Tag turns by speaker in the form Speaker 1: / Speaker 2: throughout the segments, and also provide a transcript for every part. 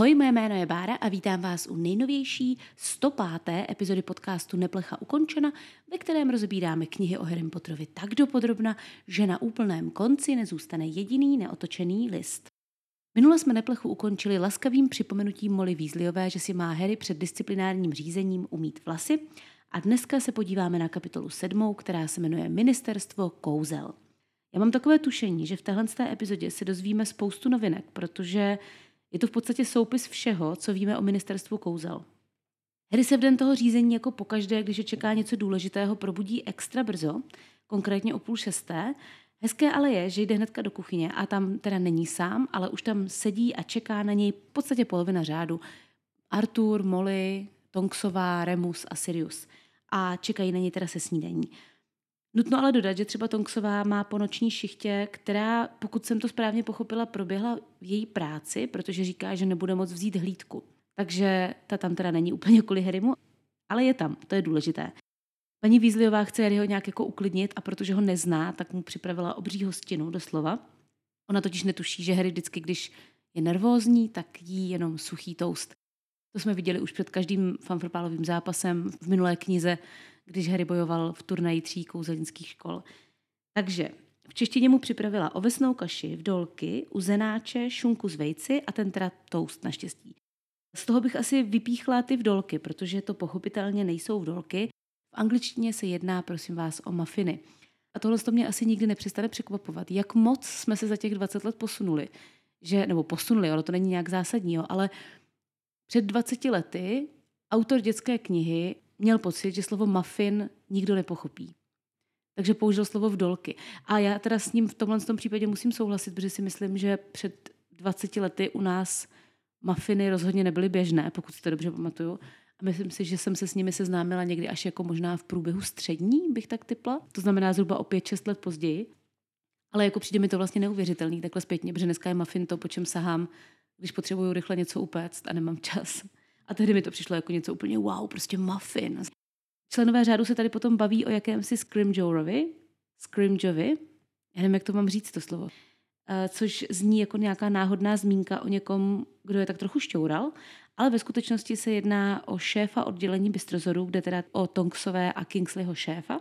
Speaker 1: Ahoj, moje jméno je Bára a vítám vás u nejnovější 105. epizody podcastu Neplecha ukončena, ve kterém rozebíráme knihy o Harry Potterovi tak dopodrobna, že na úplném konci nezůstane jediný neotočený list. Minule jsme Neplechu ukončili laskavým připomenutím Molly Weasleyové, že si má Harry před disciplinárním řízením umít vlasy a dneska se podíváme na kapitolu sedmou, která se jmenuje Ministerstvo kouzel. Já mám takové tušení, že v téhle epizodě se dozvíme spoustu novinek, protože je to v podstatě soupis všeho, co víme o ministerstvu kouzel. Harry se v den toho řízení jako pokaždé, když je čeká něco důležitého, probudí extra brzo, konkrétně o půl šesté. Hezké ale je, že jde hnedka do kuchyně a tam teda není sám, ale už tam sedí a čeká na něj v podstatě polovina řádu. Arthur, Molly, Tonksová, Remus a Sirius. A čekají na něj teda se snídaní. Nutno ale dodat, že třeba Tonksová má po noční šichtě, která, pokud jsem to správně pochopila, proběhla v její práci, protože říká, že nebude moc vzít hlídku. Takže ta tam teda není úplně kvůli Harrymu, ale je tam, to je důležité. Paní Weasleyová chce Harryho nějak jako uklidnit a protože ho nezná, tak mu připravila obří hostinu, doslova. Ona totiž netuší, že Harry vždycky, když je nervózní, tak jí jenom suchý toast. To jsme viděli už před každým fanfrpálovým zápasem v minulé knize když Harry bojoval v turnaji tří kouzelnických škol. Takže v češtině mu připravila ovesnou kaši, v dolky, uzenáče, šunku z vejci a ten teda toast naštěstí. Z toho bych asi vypíchla ty vdolky, protože to pochopitelně nejsou vdolky. V angličtině se jedná, prosím vás, o mafiny. A tohle to mě asi nikdy nepřestane překvapovat, jak moc jsme se za těch 20 let posunuli. Že, nebo posunuli, ono to není nějak zásadního, ale před 20 lety autor dětské knihy měl pocit, že slovo muffin nikdo nepochopí. Takže použil slovo vdolky. A já teda s ním v tomhle tom případě musím souhlasit, protože si myslím, že před 20 lety u nás mafiny rozhodně nebyly běžné, pokud si to dobře pamatuju. A myslím si, že jsem se s nimi seznámila někdy až jako možná v průběhu střední, bych tak typla. To znamená zhruba o 5-6 let později. Ale jako přijde mi to vlastně neuvěřitelný takhle zpětně, protože dneska je muffin to, po čem sahám, když potřebuju rychle něco upéct a nemám čas. A tehdy mi to přišlo jako něco úplně wow, prostě muffin. Členové řádu se tady potom baví o jakémsi Scrimgeourovi, Scrimgeovi, já nevím, jak to mám říct, to slovo, eh, což zní jako nějaká náhodná zmínka o někom, kdo je tak trochu šťoural, ale ve skutečnosti se jedná o šéfa oddělení Bystrozoru, kde teda o Tonksové a Kingsleyho šéfa,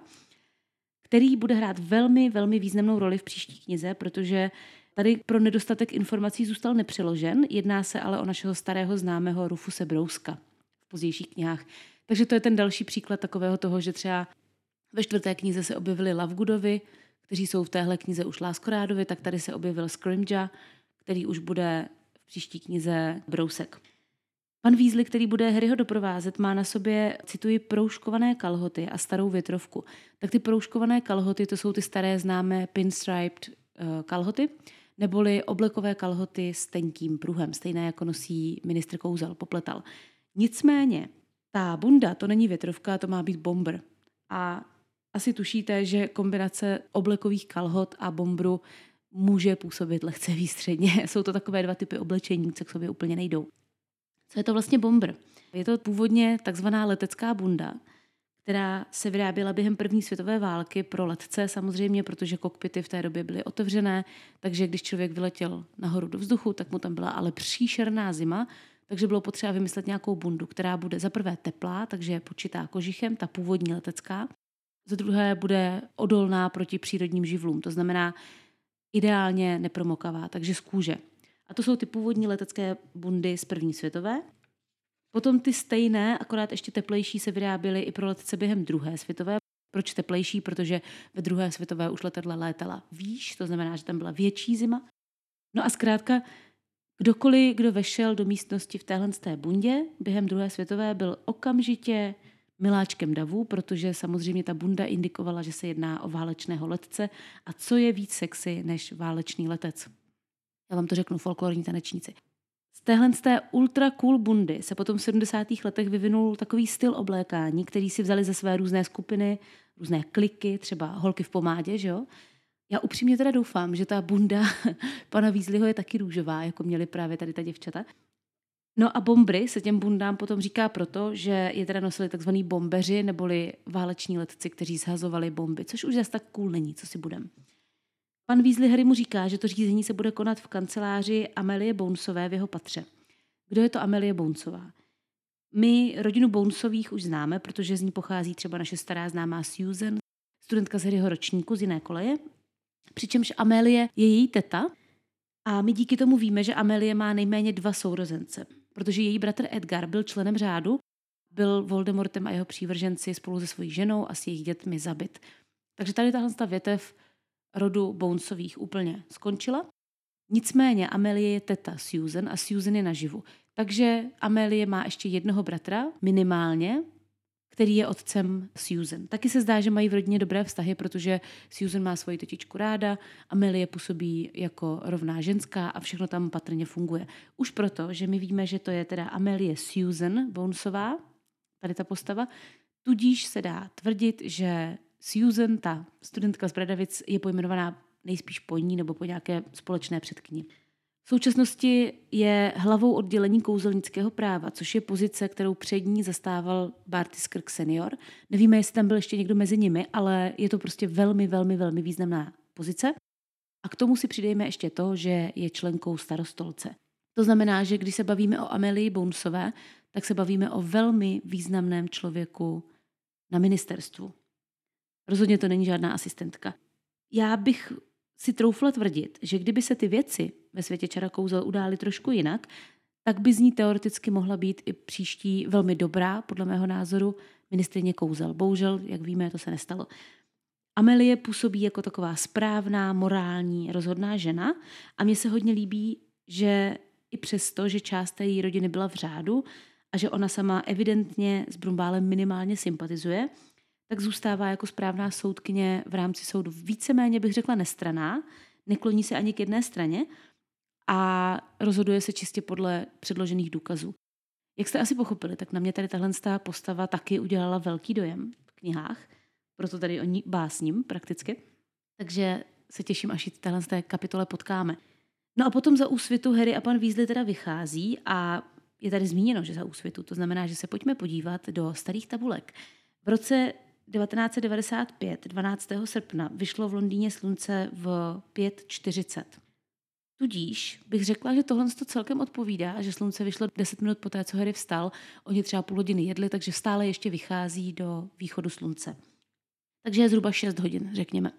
Speaker 1: který bude hrát velmi, velmi významnou roli v příští knize, protože Tady pro nedostatek informací zůstal nepřeložen, jedná se ale o našeho starého známého Rufuse Brouska v pozdějších knihách. Takže to je ten další příklad takového toho, že třeba ve čtvrté knize se objevili Lavgudovi, kteří jsou v téhle knize už Láskorádovi, tak tady se objevil Scrimja, který už bude v příští knize Brousek. Pan Weasley, který bude Harryho doprovázet, má na sobě, cituji, proužkované kalhoty a starou větrovku. Tak ty proužkované kalhoty, to jsou ty staré známé pinstriped uh, kalhoty, neboli oblekové kalhoty s tenkým pruhem, stejné jako nosí ministr Kouzel, popletal. Nicméně, ta bunda, to není větrovka, to má být bomber. A asi tušíte, že kombinace oblekových kalhot a bombru může působit lehce výstředně. Jsou to takové dva typy oblečení, co k sobě úplně nejdou. Co je to vlastně bomber? Je to původně takzvaná letecká bunda, která se vyráběla během první světové války pro letce samozřejmě, protože kokpity v té době byly otevřené, takže když člověk vyletěl nahoru do vzduchu, tak mu tam byla ale příšerná zima, takže bylo potřeba vymyslet nějakou bundu, která bude za prvé teplá, takže je počitá kožichem, ta původní letecká, za druhé bude odolná proti přírodním živlům, to znamená ideálně nepromokavá, takže z kůže. A to jsou ty původní letecké bundy z první světové. Potom ty stejné, akorát ještě teplejší, se vyráběly i pro letce během druhé světové. Proč teplejší? Protože ve druhé světové už letadla létala výš, to znamená, že tam byla větší zima. No a zkrátka, kdokoliv, kdo vešel do místnosti v téhle té bundě během druhé světové, byl okamžitě miláčkem davů, protože samozřejmě ta bunda indikovala, že se jedná o válečného letce. A co je víc sexy než válečný letec? Já vám to řeknu, folklorní tanečníci. Z téhle z té ultra cool bundy se potom v 70. letech vyvinul takový styl oblékání, který si vzali ze své různé skupiny, různé kliky, třeba holky v pomádě, že jo? Já upřímně teda doufám, že ta bunda pana Weasleyho je taky růžová, jako měli právě tady ta děvčata. No a bombry se těm bundám potom říká proto, že je teda nosili takzvaný bombeři neboli váleční letci, kteří zhazovali bomby, což už zase tak cool není, co si budem. Pan Weasley Harry mu říká, že to řízení se bude konat v kanceláři Amelie Bonesové v jeho patře. Kdo je to Amelie Bonesová? My rodinu Bonesových už známe, protože z ní pochází třeba naše stará známá Susan, studentka z Harryho ročníku z jiné koleje, přičemž Amelie je její teta a my díky tomu víme, že Amelie má nejméně dva sourozence, protože její bratr Edgar byl členem řádu, byl Voldemortem a jeho přívrženci spolu se svojí ženou a s jejich dětmi zabit. Takže tady tahle ta větev rodu Bonesových úplně skončila. Nicméně Amelie je teta Susan a Susan je naživu. Takže Amelie má ještě jednoho bratra, minimálně, který je otcem Susan. Taky se zdá, že mají v rodině dobré vztahy, protože Susan má svoji tetičku ráda, Amelie působí jako rovná ženská a všechno tam patrně funguje. Už proto, že my víme, že to je teda Amelie Susan Bonesová, tady ta postava, tudíž se dá tvrdit, že Susan, ta studentka z Bradavic, je pojmenovaná nejspíš po ní nebo po nějaké společné předkyni. V současnosti je hlavou oddělení kouzelnického práva, což je pozice, kterou před ní zastával Barty Skirk senior. Nevíme, jestli tam byl ještě někdo mezi nimi, ale je to prostě velmi, velmi, velmi významná pozice. A k tomu si přidejme ještě to, že je členkou starostolce. To znamená, že když se bavíme o Amelii Bonesové, tak se bavíme o velmi významném člověku na ministerstvu. Rozhodně to není žádná asistentka. Já bych si troufla tvrdit, že kdyby se ty věci ve světě čara kouzel udály trošku jinak, tak by z ní teoreticky mohla být i příští velmi dobrá, podle mého názoru, ministrině kouzel. Bohužel, jak víme, to se nestalo. Amelie působí jako taková správná, morální, rozhodná žena a mně se hodně líbí, že i přesto, že část té její rodiny byla v řádu a že ona sama evidentně s Brumbálem minimálně sympatizuje, tak zůstává jako správná soudkyně v rámci soudu víceméně, bych řekla, nestraná, nekloní se ani k jedné straně a rozhoduje se čistě podle předložených důkazů. Jak jste asi pochopili, tak na mě tady tahle postava taky udělala velký dojem v knihách, proto tady o ní básním prakticky. Takže se těším, až ji tahle té kapitole potkáme. No a potom za úsvitu Harry a pan Weasley teda vychází a je tady zmíněno, že za úsvitu. To znamená, že se pojďme podívat do starých tabulek. V roce 1995, 12. srpna, vyšlo v Londýně slunce v 5.40. Tudíž bych řekla, že tohle to celkem odpovídá, že slunce vyšlo 10 minut poté, co Harry vstal. Oni třeba půl hodiny jedli, takže stále ještě vychází do východu slunce. Takže je zhruba 6 hodin, řekněme.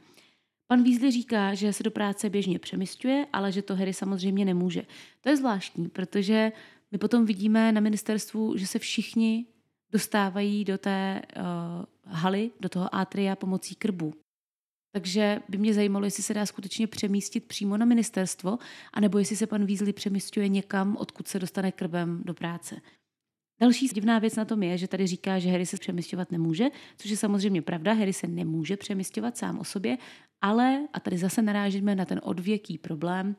Speaker 1: Pan Weasley říká, že se do práce běžně přemysťuje, ale že to Harry samozřejmě nemůže. To je zvláštní, protože my potom vidíme na ministerstvu, že se všichni dostávají do té uh, haly, do toho atria pomocí krbu. Takže by mě zajímalo, jestli se dá skutečně přemístit přímo na ministerstvo, anebo jestli se pan Weasley přemístuje někam, odkud se dostane krbem do práce. Další divná věc na tom je, že tady říká, že Harry se přemysťovat nemůže, což je samozřejmě pravda, Harry se nemůže přemysťovat sám o sobě, ale, a tady zase narážíme na ten odvěký problém,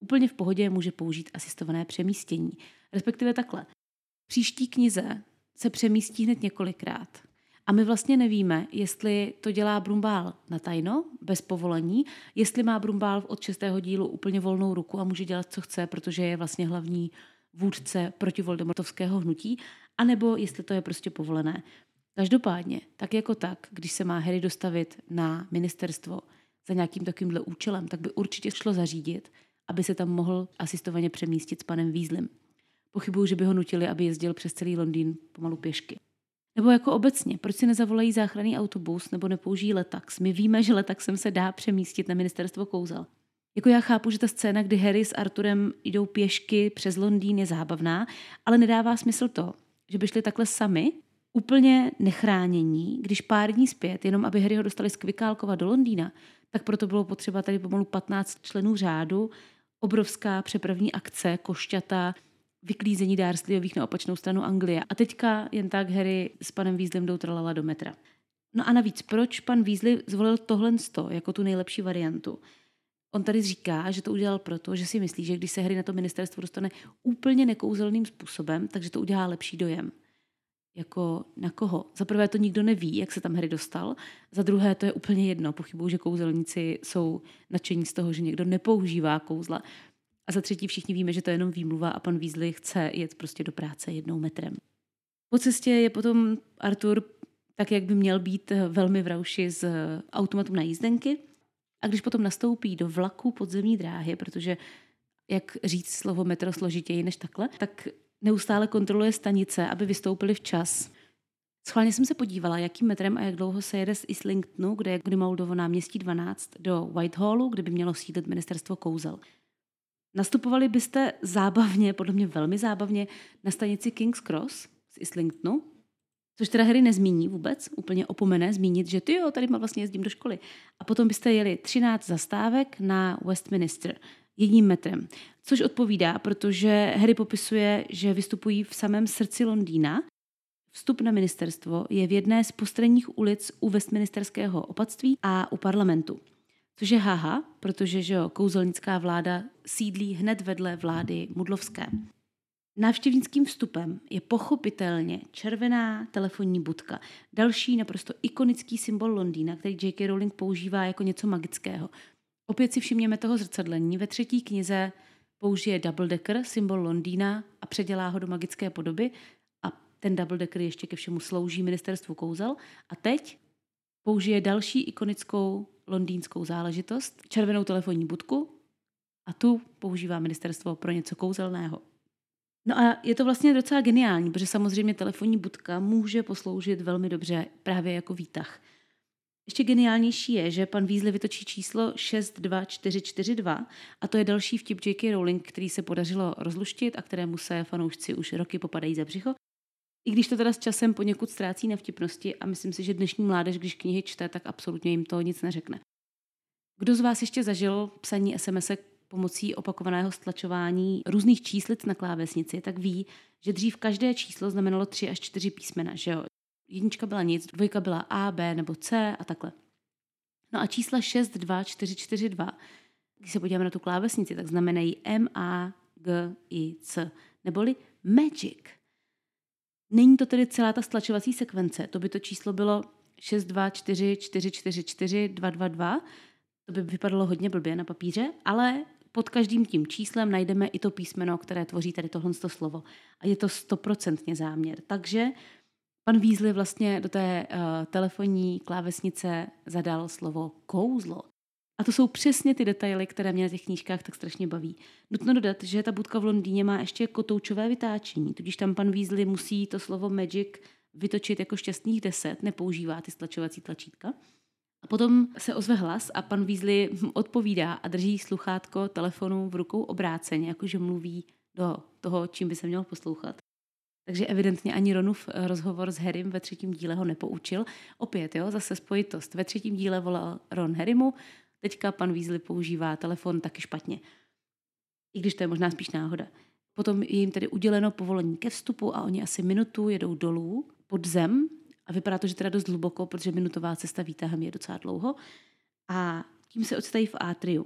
Speaker 1: úplně v pohodě může použít asistované přemístění. Respektive takhle. Příští knize se přemístí hned několikrát. A my vlastně nevíme, jestli to dělá Brumbál na tajno, bez povolení, jestli má Brumbál od šestého dílu úplně volnou ruku a může dělat, co chce, protože je vlastně hlavní vůdce proti Voldemortovského hnutí, anebo jestli to je prostě povolené. Každopádně, tak jako tak, když se má Harry dostavit na ministerstvo za nějakým takovýmhle účelem, tak by určitě šlo zařídit, aby se tam mohl asistovaně přemístit s panem Weaslem. Pochybuju, že by ho nutili, aby jezdil přes celý Londýn pomalu pěšky. Nebo jako obecně, proč si nezavolají záchranný autobus nebo nepoužijí letax? My víme, že letaxem se dá přemístit na ministerstvo kouzel. Jako já chápu, že ta scéna, kdy Harry s Arturem jdou pěšky přes Londýn je zábavná, ale nedává smysl to, že by šli takhle sami, úplně nechránění, když pár dní zpět, jenom aby Harry ho dostali z Kvikálkova do Londýna, tak proto bylo potřeba tady pomalu 15 členů řádu, obrovská přepravní akce, košťata, vyklízení Dursleyových na opačnou stranu Anglie. A teďka jen tak Harry s panem Weaslem jdou tralala do metra. No a navíc, proč pan Weasley zvolil tohle jako tu nejlepší variantu? On tady říká, že to udělal proto, že si myslí, že když se Harry na to ministerstvo dostane úplně nekouzelným způsobem, takže to udělá lepší dojem. Jako na koho? Za prvé to nikdo neví, jak se tam Harry dostal. Za druhé to je úplně jedno. Pochybuju, že kouzelníci jsou nadšení z toho, že někdo nepoužívá kouzla. A za třetí všichni víme, že to je jenom výmluva a pan Weasley chce jet prostě do práce jednou metrem. Po cestě je potom Arthur tak, jak by měl být velmi v rauši z automatu na jízdenky. A když potom nastoupí do vlaku podzemní dráhy, protože jak říct slovo metro složitěji než takhle, tak neustále kontroluje stanice, aby vystoupili včas. Schválně jsem se podívala, jakým metrem a jak dlouho se jede z Islingtonu, kde je Grimaldovo náměstí 12, do Whitehallu, kde by mělo sídlit ministerstvo kouzel. Nastupovali byste zábavně, podle mě velmi zábavně, na stanici King's Cross z Islingtonu, což teda Harry nezmíní vůbec, úplně opomene zmínit, že ty jo, tady má vlastně jezdím do školy. A potom byste jeli 13 zastávek na Westminster jedním metrem, což odpovídá, protože Harry popisuje, že vystupují v samém srdci Londýna. Vstup na ministerstvo je v jedné z postranních ulic u Westminsterského opatství a u parlamentu. Což je haha, protože že jo, kouzelnická vláda sídlí hned vedle vlády Mudlovské. Návštěvnickým vstupem je pochopitelně červená telefonní budka, další naprosto ikonický symbol Londýna, který J.K. Rowling používá jako něco magického. Opět si všimněme toho zrcadlení. Ve třetí knize použije double decker, symbol Londýna, a předělá ho do magické podoby. A ten double decker ještě ke všemu slouží ministerstvu kouzel. A teď použije další ikonickou londýnskou záležitost, červenou telefonní budku, a tu používá ministerstvo pro něco kouzelného. No a je to vlastně docela geniální, protože samozřejmě telefonní budka může posloužit velmi dobře právě jako výtah. Ještě geniálnější je, že pan Weasley vytočí číslo 62442 a to je další vtip J.K. Rowling, který se podařilo rozluštit a kterému se fanoušci už roky popadají za břicho. I když to teda s časem poněkud ztrácí na vtipnosti a myslím si, že dnešní mládež, když knihy čte, tak absolutně jim to nic neřekne. Kdo z vás ještě zažil psaní sms pomocí opakovaného stlačování různých číslic na klávesnici, tak ví, že dřív každé číslo znamenalo tři až čtyři písmena, že jo? Jednička byla nic, dvojka byla A, B nebo C a takhle. No a čísla 6, 2, 4, 4, 2, když se podíváme na tu klávesnici, tak znamenají M, A, G, I, C, neboli Magic. Není to tedy celá ta stlačovací sekvence, to by to číslo bylo 6, 2, 4, 4, 4, 4, 2, 2, 2, to by vypadalo hodně blbě na papíře, ale pod každým tím číslem najdeme i to písmeno, které tvoří tady tohle slovo. A je to stoprocentně záměr. Takže pan Weasley vlastně do té uh, telefonní klávesnice zadal slovo kouzlo. A to jsou přesně ty detaily, které mě na těch knížkách tak strašně baví. Nutno dodat, že ta budka v Londýně má ještě kotoučové vytáčení, tudíž tam pan Weasley musí to slovo magic vytočit jako šťastných deset, nepoužívá ty stlačovací tlačítka. A potom se ozve hlas a pan Weasley odpovídá a drží sluchátko telefonu v rukou obráceně, jakože mluví do toho, čím by se měl poslouchat. Takže evidentně ani Ronův rozhovor s Harrym ve třetím díle ho nepoučil. Opět, jo, zase spojitost. Ve třetím díle volal Ron Harrymu, teďka pan Weasley používá telefon taky špatně. I když to je možná spíš náhoda. Potom je jim tedy uděleno povolení ke vstupu a oni asi minutu jedou dolů pod zem a vypadá to, že teda dost hluboko, protože minutová cesta výtahem je docela dlouho. A tím se odstaví v atriu.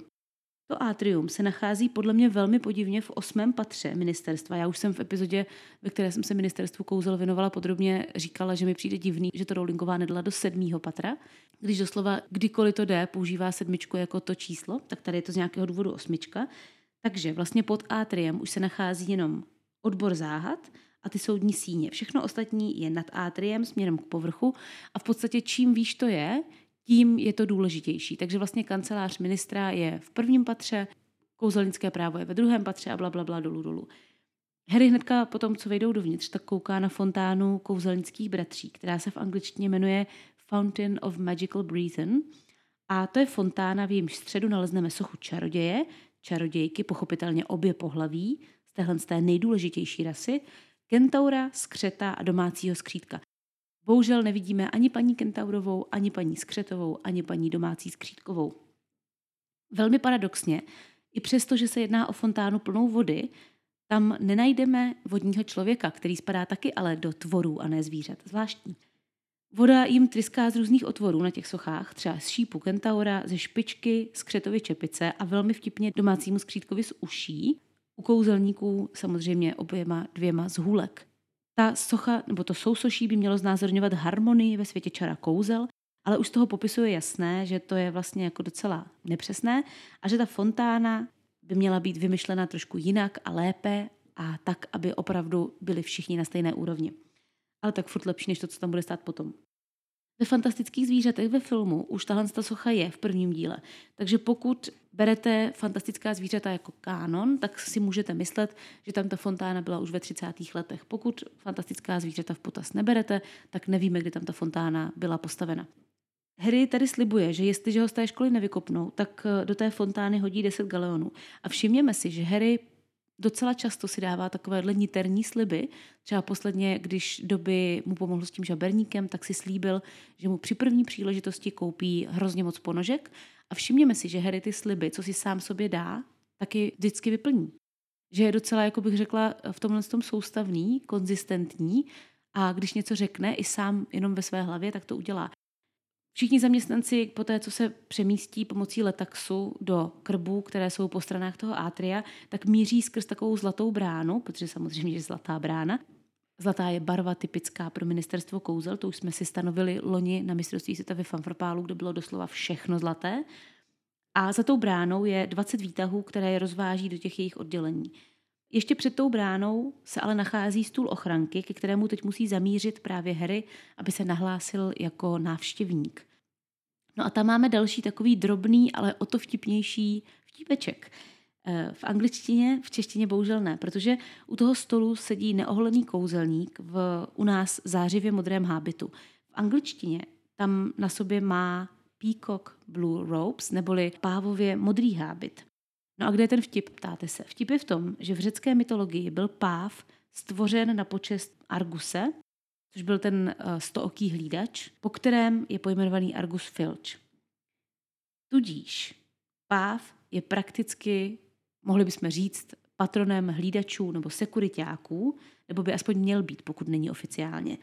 Speaker 1: To atrium se nachází podle mě velmi podivně v osmém patře ministerstva. Já už jsem v epizodě, ve které jsem se ministerstvu kouzel věnovala podrobně, říkala, že mi přijde divný, že to Rowlingová nedala do sedmého patra. Když doslova kdykoliv to jde, používá sedmičku jako to číslo, tak tady je to z nějakého důvodu osmička. Takže vlastně pod atriem už se nachází jenom odbor záhad a ty soudní síně. Všechno ostatní je nad atriem směrem k povrchu a v podstatě čím výš to je, tím je to důležitější. Takže vlastně kancelář ministra je v prvním patře, kouzelnické právo je ve druhém patře a bla, bla, bla dolů, dolů. Harry hnedka potom, co vejdou dovnitř, tak kouká na fontánu kouzelnických bratří, která se v angličtině jmenuje Fountain of Magical Breathing. A to je fontána, v jejímž středu nalezneme sochu čaroděje, čarodějky, pochopitelně obě pohlaví, z téhle z té nejdůležitější rasy, kentaura, skřeta a domácího skřítka. Bohužel nevidíme ani paní Kentaurovou, ani paní Skřetovou, ani paní domácí skřítkovou. Velmi paradoxně, i přesto, že se jedná o fontánu plnou vody, tam nenajdeme vodního člověka, který spadá taky ale do tvorů a ne zvířat. Zvláštní. Voda jim tryská z různých otvorů na těch sochách, třeba z šípu kentaura, ze špičky, z křetovy čepice a velmi vtipně domácímu skřítkovi z uší. U kouzelníků samozřejmě oběma dvěma z hůlek. Ta socha, nebo to sousoší by mělo znázorňovat harmonii ve světě čara kouzel, ale už z toho popisu je jasné, že to je vlastně jako docela nepřesné a že ta fontána by měla být vymyšlena trošku jinak a lépe a tak, aby opravdu byli všichni na stejné úrovni. Ale tak furt lepší, než to, co tam bude stát potom. Ve fantastických zvířatech ve filmu už tahle ta socha je v prvním díle. Takže pokud berete fantastická zvířata jako kánon, tak si můžete myslet, že tam ta fontána byla už ve 30. letech. Pokud fantastická zvířata v potaz neberete, tak nevíme, kdy tam ta fontána byla postavena. Harry tady slibuje, že jestliže ho z té školy nevykopnou, tak do té fontány hodí 10 galeonů. A všimněme si, že Harry docela často si dává takovéhle niterní sliby. Třeba posledně, když doby mu pomohl s tím žaberníkem, tak si slíbil, že mu při první příležitosti koupí hrozně moc ponožek. A všimněme si, že Harry ty sliby, co si sám sobě dá, taky vždycky vyplní. Že je docela, jako bych řekla, v tomhle tom soustavný, konzistentní a když něco řekne i sám jenom ve své hlavě, tak to udělá. Všichni zaměstnanci po té, co se přemístí pomocí letaxu do krbů, které jsou po stranách toho átria, tak míří skrz takovou zlatou bránu, protože samozřejmě je zlatá brána. Zlatá je barva typická pro ministerstvo kouzel, to už jsme si stanovili loni na mistrovství světa ve Fanfrpálu, kde bylo doslova všechno zlaté. A za tou bránou je 20 výtahů, které je rozváží do těch jejich oddělení. Ještě před tou bránou se ale nachází stůl ochranky, ke kterému teď musí zamířit právě Harry, aby se nahlásil jako návštěvník. No a tam máme další takový drobný, ale o to vtipnější vtípeček. Eh, v angličtině, v češtině bohužel ne, protože u toho stolu sedí neoholený kouzelník v u nás zářivě modrém hábitu. V angličtině tam na sobě má peacock blue robes, neboli pávově modrý hábit. No a kde je ten vtip, ptáte se? Vtip je v tom, že v řecké mytologii byl páv stvořen na počest Arguse, což byl ten uh, stooký hlídač, po kterém je pojmenovaný Argus Filch. Tudíž páv je prakticky, mohli bychom říct, patronem hlídačů nebo sekuritáků, nebo by aspoň měl být, pokud není oficiálně.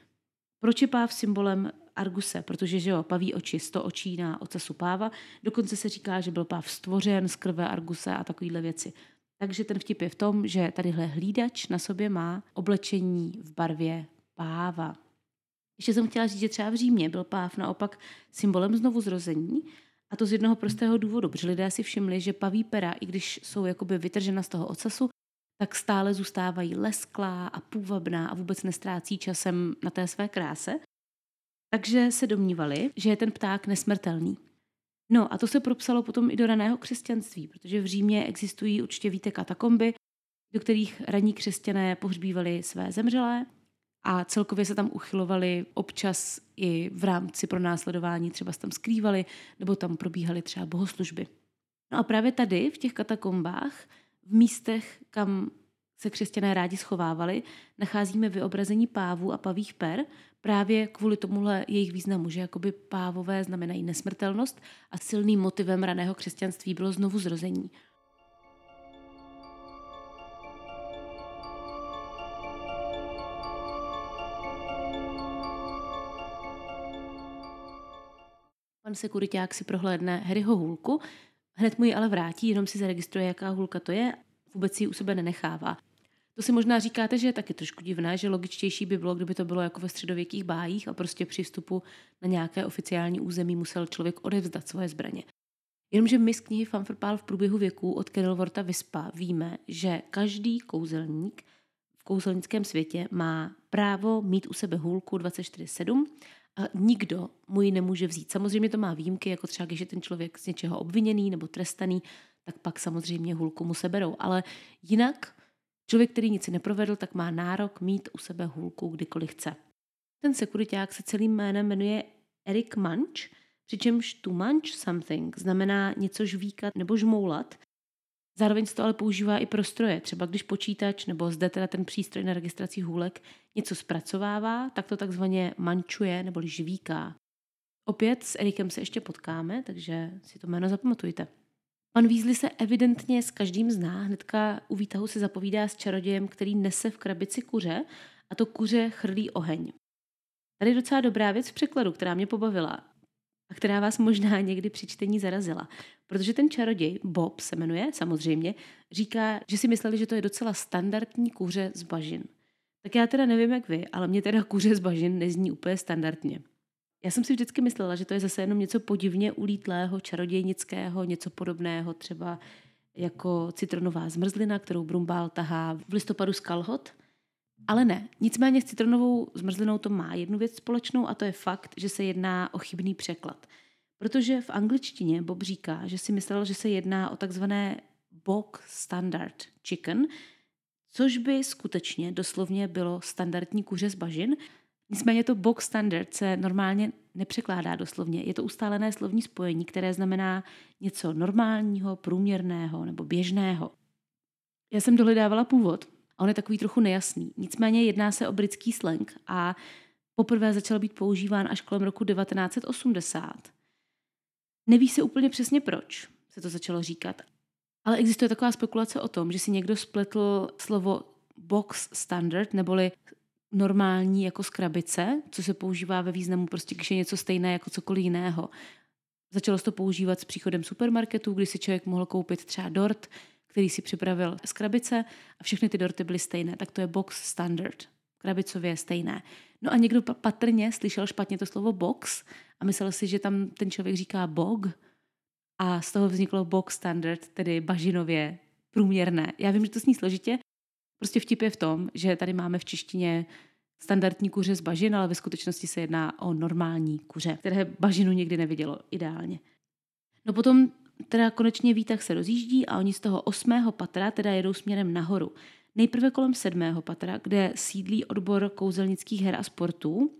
Speaker 1: Proč je páv symbolem Arguse? Protože že jo, paví oči, sto očí na ocasu páva. Dokonce se říká, že byl páv stvořen z krve Arguse a takovéhle věci. Takže ten vtip je v tom, že tadyhle hlídač na sobě má oblečení v barvě páva. Ještě jsem chtěla říct, že třeba v Římě byl páv naopak symbolem znovu zrození, a to z jednoho prostého důvodu, protože lidé si všimli, že paví pera, i když jsou jakoby vytržena z toho ocasu, tak stále zůstávají lesklá a půvabná a vůbec nestrácí časem na té své kráse. Takže se domnívali, že je ten pták nesmrtelný. No a to se propsalo potom i do raného křesťanství, protože v Římě existují určitě víte katakomby, do kterých raní křesťané pohřbívali své zemřelé a celkově se tam uchylovali občas i v rámci pronásledování, třeba se tam skrývali nebo tam probíhaly třeba bohoslužby. No a právě tady, v těch katakombách, v místech, kam se křesťané rádi schovávali, nacházíme vyobrazení pávů a pavých per, právě kvůli tomuhle jejich významu, že jakoby pávové znamenají nesmrtelnost a silným motivem raného křesťanství bylo znovu zrození. Pan sekuriták si prohlédne Harryho hůlku, hned mu ji ale vrátí, jenom si zaregistruje, jaká hůlka to je, vůbec ji u sebe nenechává. To si možná říkáte, že je taky trošku divné, že logičtější by bylo, kdyby to bylo jako ve středověkých bájích a prostě při vstupu na nějaké oficiální území musel člověk odevzdat svoje zbraně. Jenomže my z knihy Fanfrpál v průběhu věků od Kenilworta Vyspa víme, že každý kouzelník v kouzelnickém světě má právo mít u sebe hůlku 24-7 a nikdo mu ji nemůže vzít. Samozřejmě to má výjimky, jako třeba když je ten člověk z něčeho obviněný nebo trestaný, tak pak samozřejmě hůlku mu seberou. Ale jinak člověk, který nic neprovedl, tak má nárok mít u sebe hůlku kdykoliv chce. Ten sekuriták se celým jménem jmenuje Eric Munch, přičemž to munch something znamená něco žvíkat nebo žmoulat Zároveň se to ale používá i pro stroje. Třeba když počítač nebo zde teda ten přístroj na registraci hůlek něco zpracovává, tak to takzvaně mančuje nebo žvíká. Opět s Erikem se ještě potkáme, takže si to jméno zapamatujte. Pan Weasley se evidentně s každým zná. Hnedka u výtahu se zapovídá s čarodějem, který nese v krabici kuře a to kuře chrlí oheň. Tady je docela dobrá věc v překladu, která mě pobavila a která vás možná někdy při čtení zarazila. Protože ten čaroděj, Bob se jmenuje, samozřejmě, říká, že si mysleli, že to je docela standardní kuře z bažin. Tak já teda nevím, jak vy, ale mě teda kuře z bažin nezní úplně standardně. Já jsem si vždycky myslela, že to je zase jenom něco podivně ulítlého, čarodějnického, něco podobného, třeba jako citronová zmrzlina, kterou Brumbál tahá v listopadu z kalhot – ale ne. Nicméně s citronovou zmrzlinou to má jednu věc společnou a to je fakt, že se jedná o chybný překlad. Protože v angličtině Bob říká, že si myslel, že se jedná o takzvané bog standard chicken, což by skutečně doslovně bylo standardní kuře z bažin. Nicméně to bog standard se normálně nepřekládá doslovně. Je to ustálené slovní spojení, které znamená něco normálního, průměrného nebo běžného. Já jsem dohledávala původ a on je takový trochu nejasný. Nicméně jedná se o britský slang a poprvé začal být používán až kolem roku 1980. Neví se úplně přesně proč se to začalo říkat, ale existuje taková spekulace o tom, že si někdo spletl slovo box standard, neboli normální jako z krabice, co se používá ve významu prostě, když je něco stejné jako cokoliv jiného. Začalo se to používat s příchodem supermarketů, kdy si člověk mohl koupit třeba dort, který si připravil z krabice a všechny ty dorty byly stejné, tak to je box standard, krabicově stejné. No a někdo patrně slyšel špatně to slovo box a myslel si, že tam ten člověk říká bog a z toho vzniklo box standard, tedy bažinově průměrné. Já vím, že to sní složitě, prostě vtip je v tom, že tady máme v češtině standardní kuře z bažin, ale ve skutečnosti se jedná o normální kuře, které bažinu nikdy nevidělo ideálně. No potom teda konečně výtah se rozjíždí a oni z toho osmého patra teda jedou směrem nahoru. Nejprve kolem sedmého patra, kde sídlí odbor kouzelnických her a sportů,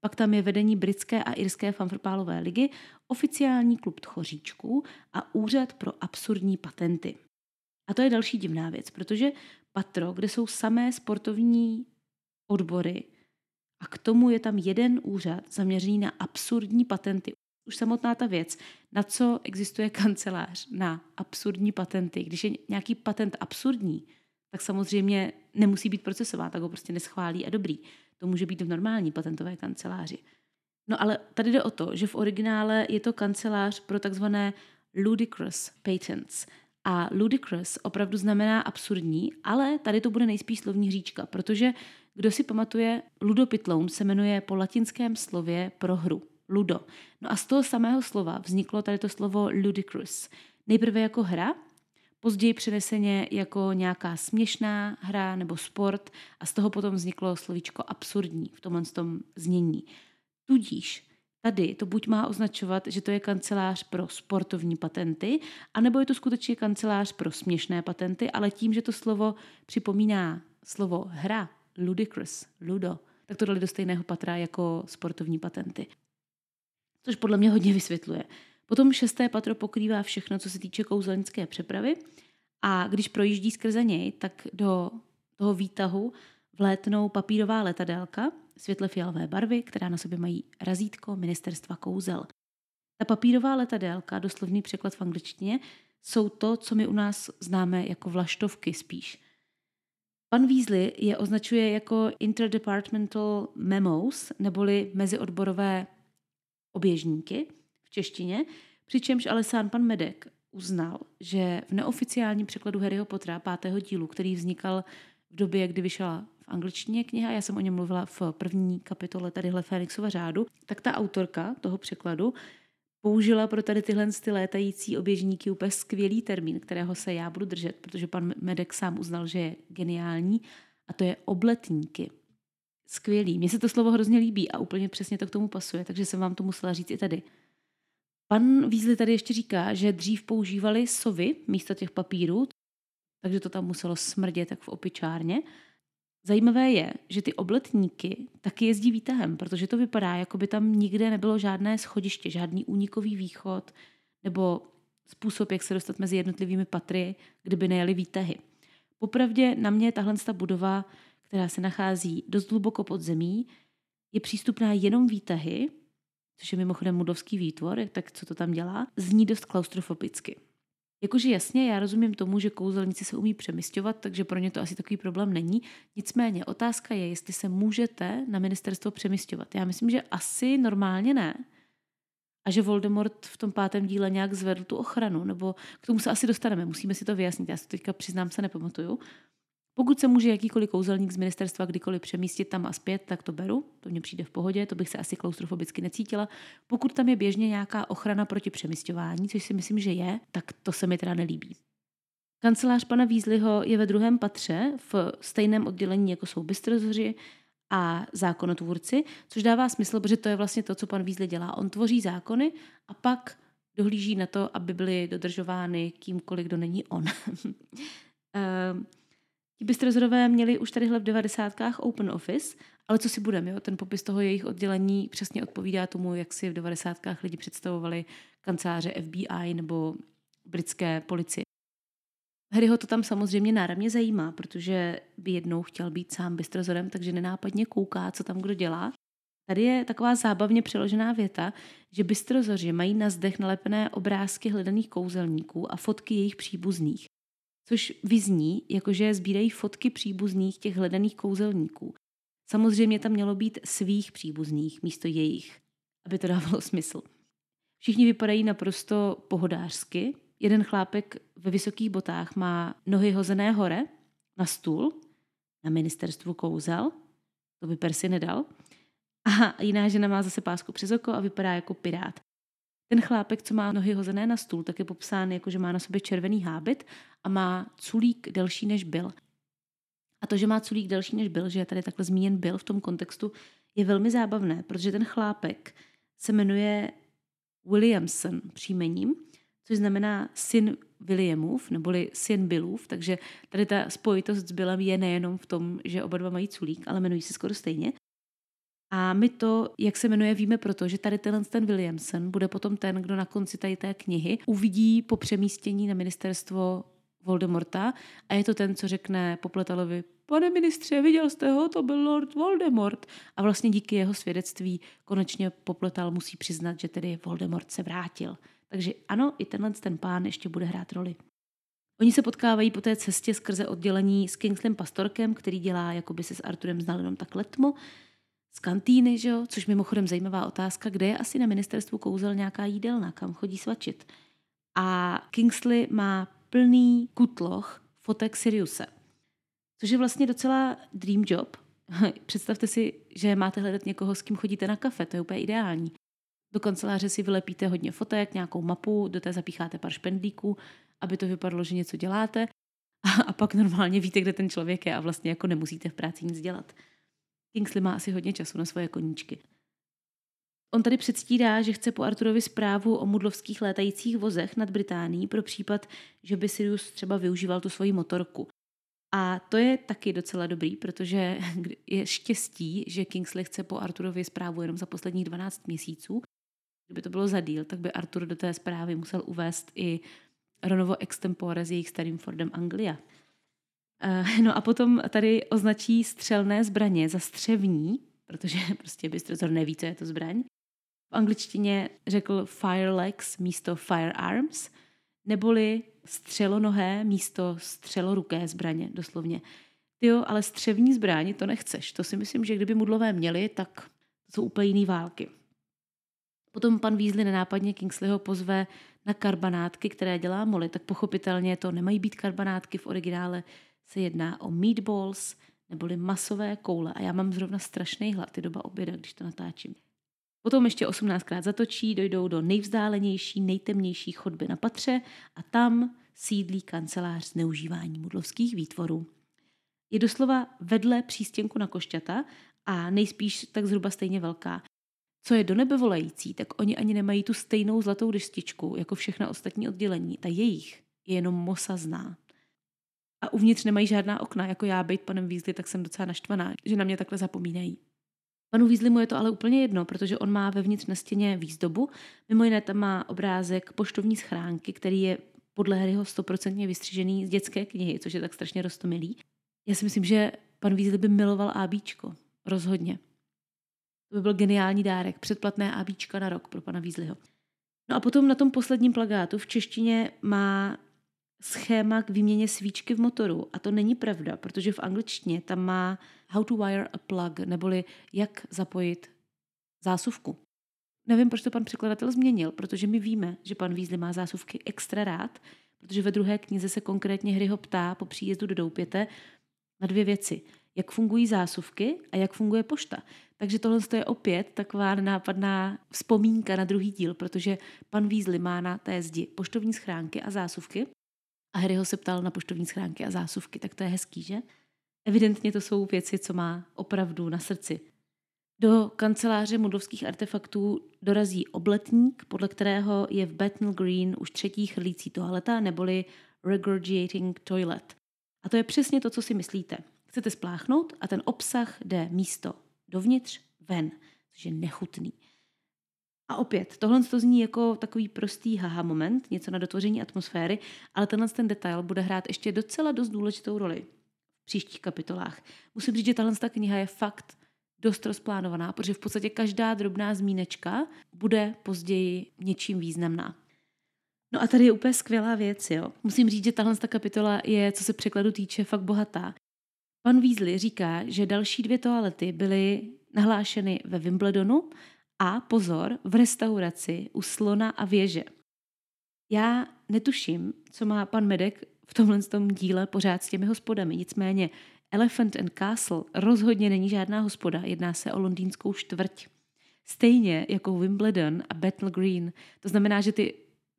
Speaker 1: pak tam je vedení britské a irské fanfrpálové ligy, oficiální klub tchoříčků a úřad pro absurdní patenty. A to je další divná věc, protože patro, kde jsou samé sportovní odbory a k tomu je tam jeden úřad zaměřený na absurdní patenty. Už samotná ta věc, na co existuje kancelář na absurdní patenty. Když je nějaký patent absurdní, tak samozřejmě nemusí být procesován, tak ho prostě neschválí a dobrý. To může být v normální patentové kanceláři. No ale tady jde o to, že v originále je to kancelář pro takzvané ludicrous patents. A ludicrous opravdu znamená absurdní, ale tady to bude nejspíš slovní hříčka, protože kdo si pamatuje, ludopitloun se jmenuje po latinském slově pro hru. Ludo. No a z toho samého slova vzniklo tady to slovo ludicrous. Nejprve jako hra, později přeneseně jako nějaká směšná hra nebo sport a z toho potom vzniklo slovíčko absurdní v tomhle tom znění. Tudíž tady to buď má označovat, že to je kancelář pro sportovní patenty, anebo je to skutečně kancelář pro směšné patenty, ale tím, že to slovo připomíná slovo hra, ludicrous, ludo, tak to dali do stejného patra jako sportovní patenty. Což podle mě hodně vysvětluje. Potom šesté patro pokrývá všechno, co se týče kouzelnické přepravy a když projíždí skrze něj, tak do toho výtahu vlétnou papírová letadélka světle fialové barvy, která na sobě mají razítko ministerstva kouzel. Ta papírová letadélka, doslovný překlad v angličtině, jsou to, co my u nás známe jako vlaštovky spíš. Pan Weasley je označuje jako interdepartmental memos, neboli meziodborové oběžníky v češtině, přičemž ale sám pan Medek uznal, že v neoficiálním překladu Harryho Pottera pátého dílu, který vznikal v době, kdy vyšla angličtině kniha, já jsem o něm mluvila v první kapitole tadyhle Fénixova řádu, tak ta autorka toho překladu použila pro tady tyhle ty létající oběžníky úplně skvělý termín, kterého se já budu držet, protože pan Medek sám uznal, že je geniální, a to je obletníky. Skvělý. Mně se to slovo hrozně líbí a úplně přesně to k tomu pasuje, takže jsem vám to musela říct i tady. Pan Weasley tady ještě říká, že dřív používali sovy místo těch papírů, takže to tam muselo smrdět tak v opičárně. Zajímavé je, že ty obletníky taky jezdí výtahem, protože to vypadá, jako by tam nikde nebylo žádné schodiště, žádný únikový východ nebo způsob, jak se dostat mezi jednotlivými patry, kdyby nejeli výtahy. Popravdě na mě tahle ta budova, která se nachází dost hluboko pod zemí, je přístupná jenom výtahy, což je mimochodem mudovský výtvor, tak co to tam dělá, zní dost klaustrofobicky. Jakože jasně, já rozumím tomu, že kouzelníci se umí přemysťovat, takže pro ně to asi takový problém není. Nicméně otázka je, jestli se můžete na ministerstvo přemysťovat. Já myslím, že asi normálně ne. A že Voldemort v tom pátém díle nějak zvedl tu ochranu, nebo k tomu se asi dostaneme, musíme si to vyjasnit. Já si to teďka přiznám se nepamatuju. Pokud se může jakýkoliv kouzelník z ministerstva kdykoliv přemístit tam a zpět, tak to beru, to mně přijde v pohodě, to bych se asi klaustrofobicky necítila. Pokud tam je běžně nějaká ochrana proti přemístování, což si myslím, že je, tak to se mi teda nelíbí. Kancelář pana Weasleyho je ve druhém patře v stejném oddělení, jako jsou bystrozoři a zákonotvůrci, což dává smysl, protože to je vlastně to, co pan Weasley dělá. On tvoří zákony a pak dohlíží na to, aby byly dodržovány kýmkoliv, kdo není on. Ehm, ti bystrozorové měli už tadyhle v devadesátkách open office, ale co si budeme, ten popis toho jejich oddělení přesně odpovídá tomu, jak si v devadesátkách lidi představovali kanceláře FBI nebo britské policie. Harryho to tam samozřejmě náramně zajímá, protože by jednou chtěl být sám bystrozorem, takže nenápadně kouká, co tam kdo dělá. Tady je taková zábavně přeložená věta, že bystrozoři mají na zdech nalepené obrázky hledaných kouzelníků a fotky jejich příbuzných. Což vyzní, jakože sbírají fotky příbuzných těch hledaných kouzelníků. Samozřejmě tam mělo být svých příbuzných místo jejich, aby to dávalo smysl. Všichni vypadají naprosto pohodářsky. Jeden chlápek ve vysokých botách má nohy hozené hore na stůl na ministerstvu kouzel. To by Persi nedal. A jiná žena má zase pásku přes oko a vypadá jako pirát. Ten chlápek, co má nohy hozené na stůl, tak je popsán jako, že má na sobě červený hábit a má culík delší než byl. A to, že má culík delší než byl, že je tady takhle zmíněn byl v tom kontextu, je velmi zábavné, protože ten chlápek se jmenuje Williamson příjmením, což znamená syn Williamův, neboli syn Billův, takže tady ta spojitost s Billem je nejenom v tom, že oba dva mají culík, ale jmenují se skoro stejně. A my to, jak se jmenuje, víme proto, že tady tenhle ten Williamson bude potom ten, kdo na konci tady té knihy uvidí po přemístění na ministerstvo Voldemorta a je to ten, co řekne Popletalovi, pane ministře, viděl jste ho, to byl Lord Voldemort. A vlastně díky jeho svědectví konečně Popletal musí přiznat, že tedy Voldemort se vrátil. Takže ano, i tenhle ten pán ještě bude hrát roli. Oni se potkávají po té cestě skrze oddělení s Kingslem Pastorkem, který dělá, jako by se s Arturem znal jenom tak letmo, z kantýny, že jo? což mimochodem zajímavá otázka, kde je asi na ministerstvu kouzel nějaká jídelna, kam chodí svačit. A Kingsley má plný kutloch fotek Siriuse, což je vlastně docela dream job. Představte si, že máte hledat někoho, s kým chodíte na kafe, to je úplně ideální. Do kanceláře si vylepíte hodně fotek, nějakou mapu, do té zapícháte pár špendlíků, aby to vypadalo, že něco děláte a, a pak normálně víte, kde ten člověk je a vlastně jako nemusíte v práci nic dělat. Kingsley má asi hodně času na svoje koníčky. On tady předstírá, že chce po Arturovi zprávu o mudlovských létajících vozech nad Británií pro případ, že by Sirius třeba využíval tu svoji motorku. A to je taky docela dobrý, protože je štěstí, že Kingsley chce po Arturovi zprávu jenom za posledních 12 měsíců. Kdyby to bylo za díl, tak by Artur do té zprávy musel uvést i Ronovo extempore s jejich starým Fordem Anglia. Eh, no a potom tady označí střelné zbraně za střevní, protože prostě bystrozor neví, co je to zbraň. V angličtině řekl firelegs místo firearms, neboli střelonohé místo střeloruké zbraně, doslovně. Ty jo, ale střevní zbraň to nechceš. To si myslím, že kdyby mudlové měli, tak to jsou úplně jiné války. Potom pan Weasley nenápadně Kingsleyho pozve na karbanátky, které dělá Molly, tak pochopitelně to nemají být karbanátky v originále, se jedná o meatballs, neboli masové koule. A já mám zrovna strašný hlad, ty doba oběda, když to natáčím. Potom ještě 18krát zatočí, dojdou do nejvzdálenější, nejtemnější chodby na patře a tam sídlí kancelář zneužívání mudlovských výtvorů. Je doslova vedle přístěnku na košťata a nejspíš tak zhruba stejně velká. Co je do nebe volající, tak oni ani nemají tu stejnou zlatou destičku jako všechna ostatní oddělení. Ta jejich je jenom mosazná a uvnitř nemají žádná okna, jako já být panem Weasley, tak jsem docela naštvaná, že na mě takhle zapomínají. Panu Weasley mu je to ale úplně jedno, protože on má vevnitř na stěně výzdobu. Mimo jiné tam má obrázek poštovní schránky, který je podle Harryho stoprocentně vystřížený z dětské knihy, což je tak strašně rostomilý. Já si myslím, že pan Weasley by miloval ABíčko. Rozhodně. To by byl geniální dárek, předplatné ABíčka na rok pro pana Weasleyho. No a potom na tom posledním plagátu v češtině má schéma k výměně svíčky v motoru. A to není pravda, protože v angličtině tam má how to wire a plug, neboli jak zapojit zásuvku. Nevím, proč to pan překladatel změnil, protože my víme, že pan Weasley má zásuvky extra rád, protože ve druhé knize se konkrétně hry ho ptá po příjezdu do Doupěte na dvě věci. Jak fungují zásuvky a jak funguje pošta. Takže tohle je opět taková nápadná vzpomínka na druhý díl, protože pan Weasley má na té zdi poštovní schránky a zásuvky a Harryho se ptal na poštovní schránky a zásuvky, tak to je hezký, že? Evidentně to jsou věci, co má opravdu na srdci. Do kanceláře mudlovských artefaktů dorazí obletník, podle kterého je v Bethnal Green už třetí chrlící toaleta neboli regurgitating toilet. A to je přesně to, co si myslíte. Chcete spláchnout a ten obsah jde místo dovnitř, ven, což je nechutný. A opět, tohle to zní jako takový prostý haha moment, něco na dotvoření atmosféry, ale tenhle ten detail bude hrát ještě docela dost důležitou roli v příštích kapitolách. Musím říct, že tahle kniha je fakt dost rozplánovaná, protože v podstatě každá drobná zmínečka bude později něčím významná. No a tady je úplně skvělá věc, jo. Musím říct, že tahle kapitola je, co se překladu týče, fakt bohatá. Pan Weasley říká, že další dvě toalety byly nahlášeny ve Wimbledonu a pozor, v restauraci u slona a věže. Já netuším, co má pan Medek v tomhle tom díle pořád s těmi hospodami. Nicméně Elephant and Castle rozhodně není žádná hospoda, jedná se o londýnskou čtvrť. Stejně jako Wimbledon a Bethnal Green. To znamená, že ty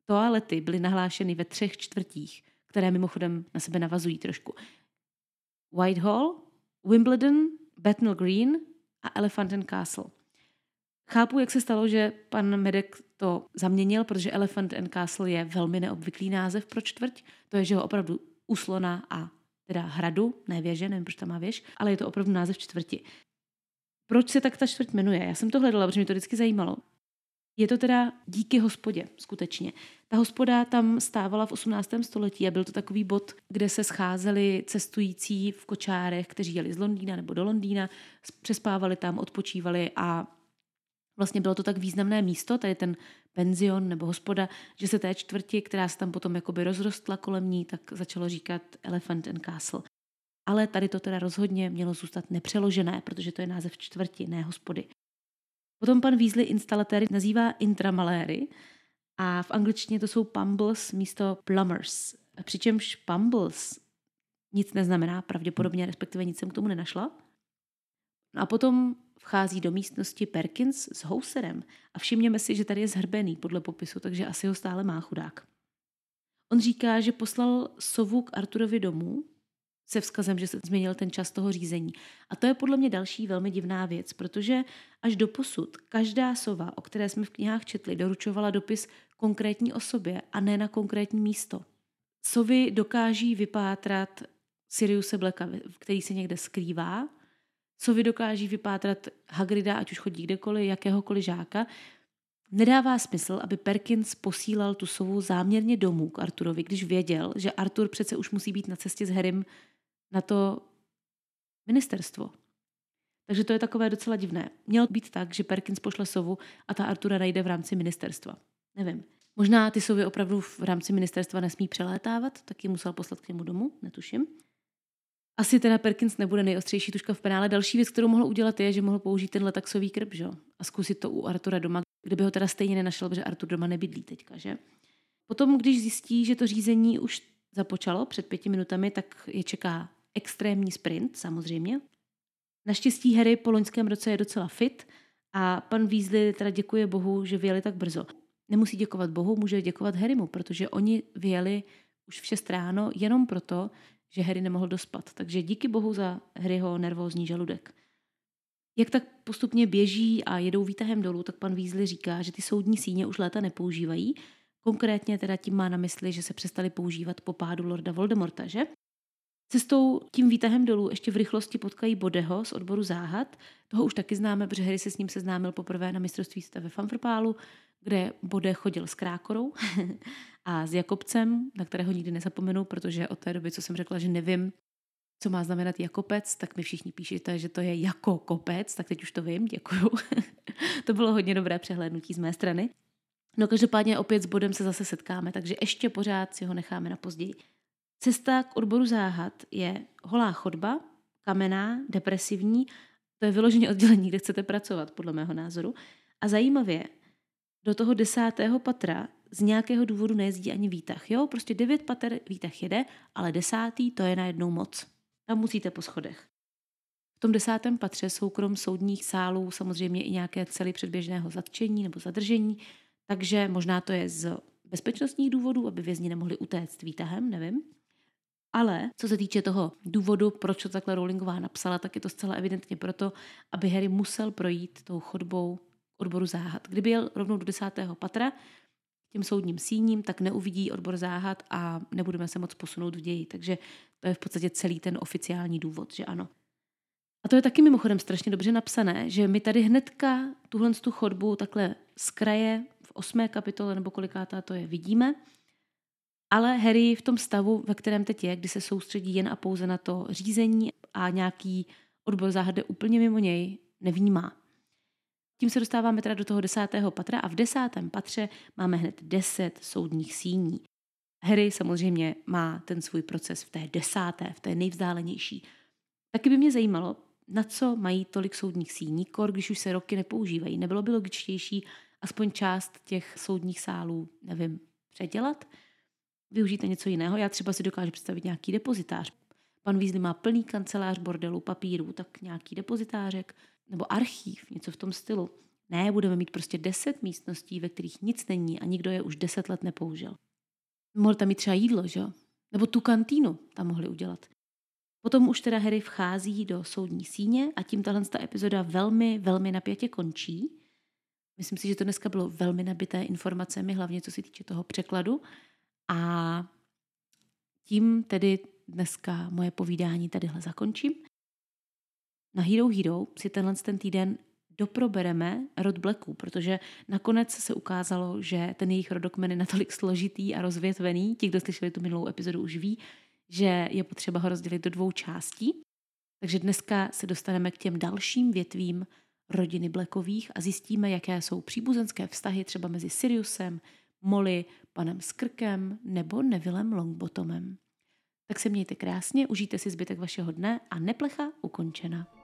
Speaker 1: toalety byly nahlášeny ve třech čtvrtích, které mimochodem na sebe navazují trošku. Whitehall, Wimbledon, Bethnal Green a Elephant and Castle. Chápu, jak se stalo, že pan Medek to zaměnil, protože Elephant and Castle je velmi neobvyklý název pro čtvrť. To je, že ho opravdu uslona a teda hradu, ne věže, nevím, proč tam má věž, ale je to opravdu název čtvrti. Proč se tak ta čtvrť jmenuje? Já jsem to hledala, protože mě to vždycky zajímalo. Je to teda díky hospodě, skutečně. Ta hospoda tam stávala v 18. století a byl to takový bod, kde se scházeli cestující v kočárech, kteří jeli z Londýna nebo do Londýna, přespávali tam, odpočívali a vlastně bylo to tak významné místo, tady ten penzion nebo hospoda, že se té čtvrti, která se tam potom jakoby rozrostla kolem ní, tak začalo říkat Elephant and Castle. Ale tady to teda rozhodně mělo zůstat nepřeložené, protože to je název čtvrti, ne hospody. Potom pan Weasley instalatéry nazývá intramaléry a v angličtině to jsou pumbles místo plumbers. Přičemž pumbles nic neznamená pravděpodobně, respektive nic jsem k tomu nenašla. No a potom vchází do místnosti Perkins s houserem a všimněme si, že tady je zhrbený podle popisu, takže asi ho stále má chudák. On říká, že poslal sovu k Arturovi domů se vzkazem, že se změnil ten čas toho řízení. A to je podle mě další velmi divná věc, protože až do posud každá sova, o které jsme v knihách četli, doručovala dopis konkrétní osobě a ne na konkrétní místo. Sovy dokáží vypátrat Siriuse Blacka, který se někde skrývá, co vy dokáží vypátrat Hagrida, ať už chodí kdekoliv, jakéhokoliv žáka, Nedává smysl, aby Perkins posílal tu sovu záměrně domů k Arturovi, když věděl, že Artur přece už musí být na cestě s Harrym na to ministerstvo. Takže to je takové docela divné. Mělo být tak, že Perkins pošle sovu a ta Artura najde v rámci ministerstva. Nevím. Možná ty sovy opravdu v rámci ministerstva nesmí přelétávat, tak ji musel poslat k němu domů, netuším. Asi teda Perkins nebude nejostřejší tuška v penále. Další věc, kterou mohl udělat, je, že mohl použít ten letaxový krb, že? A zkusit to u Artura doma, kdyby ho teda stejně nenašel, protože Artur doma nebydlí teďka, že? Potom, když zjistí, že to řízení už započalo před pěti minutami, tak je čeká extrémní sprint, samozřejmě. Naštěstí Harry po loňském roce je docela fit a pan Weasley teda děkuje Bohu, že vyjeli tak brzo. Nemusí děkovat Bohu, může děkovat Harrymu, protože oni vyjeli už v 6 ráno jenom proto, že Harry nemohl dospat. Takže díky bohu za Harryho nervózní žaludek. Jak tak postupně běží a jedou výtahem dolů, tak pan Weasley říká, že ty soudní síně už léta nepoužívají. Konkrétně teda tím má na mysli, že se přestali používat po pádu Lorda Voldemorta, že? Cestou tím výtahem dolů ještě v rychlosti potkají Bodeho z odboru záhad. Toho už taky známe, protože Harry se s ním seznámil poprvé na mistrovství světa ve Fanfrpálu, kde Bode chodil s Krákorou a s Jakobcem, na kterého nikdy nezapomenu, protože od té doby, co jsem řekla, že nevím, co má znamenat Jakopec, tak mi všichni píšete, že to je jako kopec, tak teď už to vím, děkuju. to bylo hodně dobré přehlédnutí z mé strany. No každopádně opět s bodem se zase setkáme, takže ještě pořád si ho necháme na později. Cesta k odboru záhad je holá chodba, kamenná, depresivní, to je vyloženě oddělení, kde chcete pracovat, podle mého názoru. A zajímavě, do toho desátého patra z nějakého důvodu nejezdí ani výtah. Jo? Prostě devět pater výtah jede, ale desátý to je najednou moc. Tam musíte po schodech. V tom desátém patře jsou krom soudních sálů samozřejmě i nějaké cely předběžného zatčení nebo zadržení, takže možná to je z bezpečnostních důvodů, aby vězni nemohli utéct výtahem, nevím. Ale co se týče toho důvodu, proč to takhle Rowlingová napsala, tak je to zcela evidentně proto, aby Harry musel projít tou chodbou odboru záhad. Kdyby jel rovnou do desátého patra, tím soudním síním, tak neuvidí odbor záhad a nebudeme se moc posunout v ději. Takže to je v podstatě celý ten oficiální důvod, že ano. A to je taky mimochodem strašně dobře napsané, že my tady hnedka tuhle tu chodbu takhle z kraje v osmé kapitole nebo kolikátá to je, vidíme. Ale Harry v tom stavu, ve kterém teď je, kdy se soustředí jen a pouze na to řízení a nějaký odbor záhad úplně mimo něj, nevnímá. Tím se dostáváme teda do toho desátého patra a v desátém patře máme hned deset soudních síní. Harry samozřejmě má ten svůj proces v té desáté, v té nejvzdálenější. Taky by mě zajímalo, na co mají tolik soudních síní, kor, když už se roky nepoužívají. Nebylo by logičtější aspoň část těch soudních sálů, nevím, předělat? Využijte něco jiného. Já třeba si dokážu představit nějaký depozitář. Pan Weasley má plný kancelář bordelu, papíru, tak nějaký depozitářek nebo archív, něco v tom stylu. Ne, budeme mít prostě deset místností, ve kterých nic není a nikdo je už deset let nepoužil. Mohl tam mít třeba jídlo, že? Nebo tu kantýnu tam mohli udělat. Potom už teda Harry vchází do soudní síně a tím tahle ta epizoda velmi, velmi napětě končí. Myslím si, že to dneska bylo velmi nabité informacemi, hlavně co se týče toho překladu. A tím tedy dneska moje povídání tadyhle zakončím. Na Hero Hero si tenhle ten týden doprobereme rod Blacků, protože nakonec se ukázalo, že ten jejich rodokmen je natolik složitý a rozvětvený, ti, kdo slyšeli tu minulou epizodu, už ví, že je potřeba ho rozdělit do dvou částí. Takže dneska se dostaneme k těm dalším větvím rodiny Blackových a zjistíme, jaké jsou příbuzenské vztahy třeba mezi Siriusem, Molly, panem Skrkem nebo Nevillem Longbottomem. Tak se mějte krásně, užijte si zbytek vašeho dne a neplecha ukončena.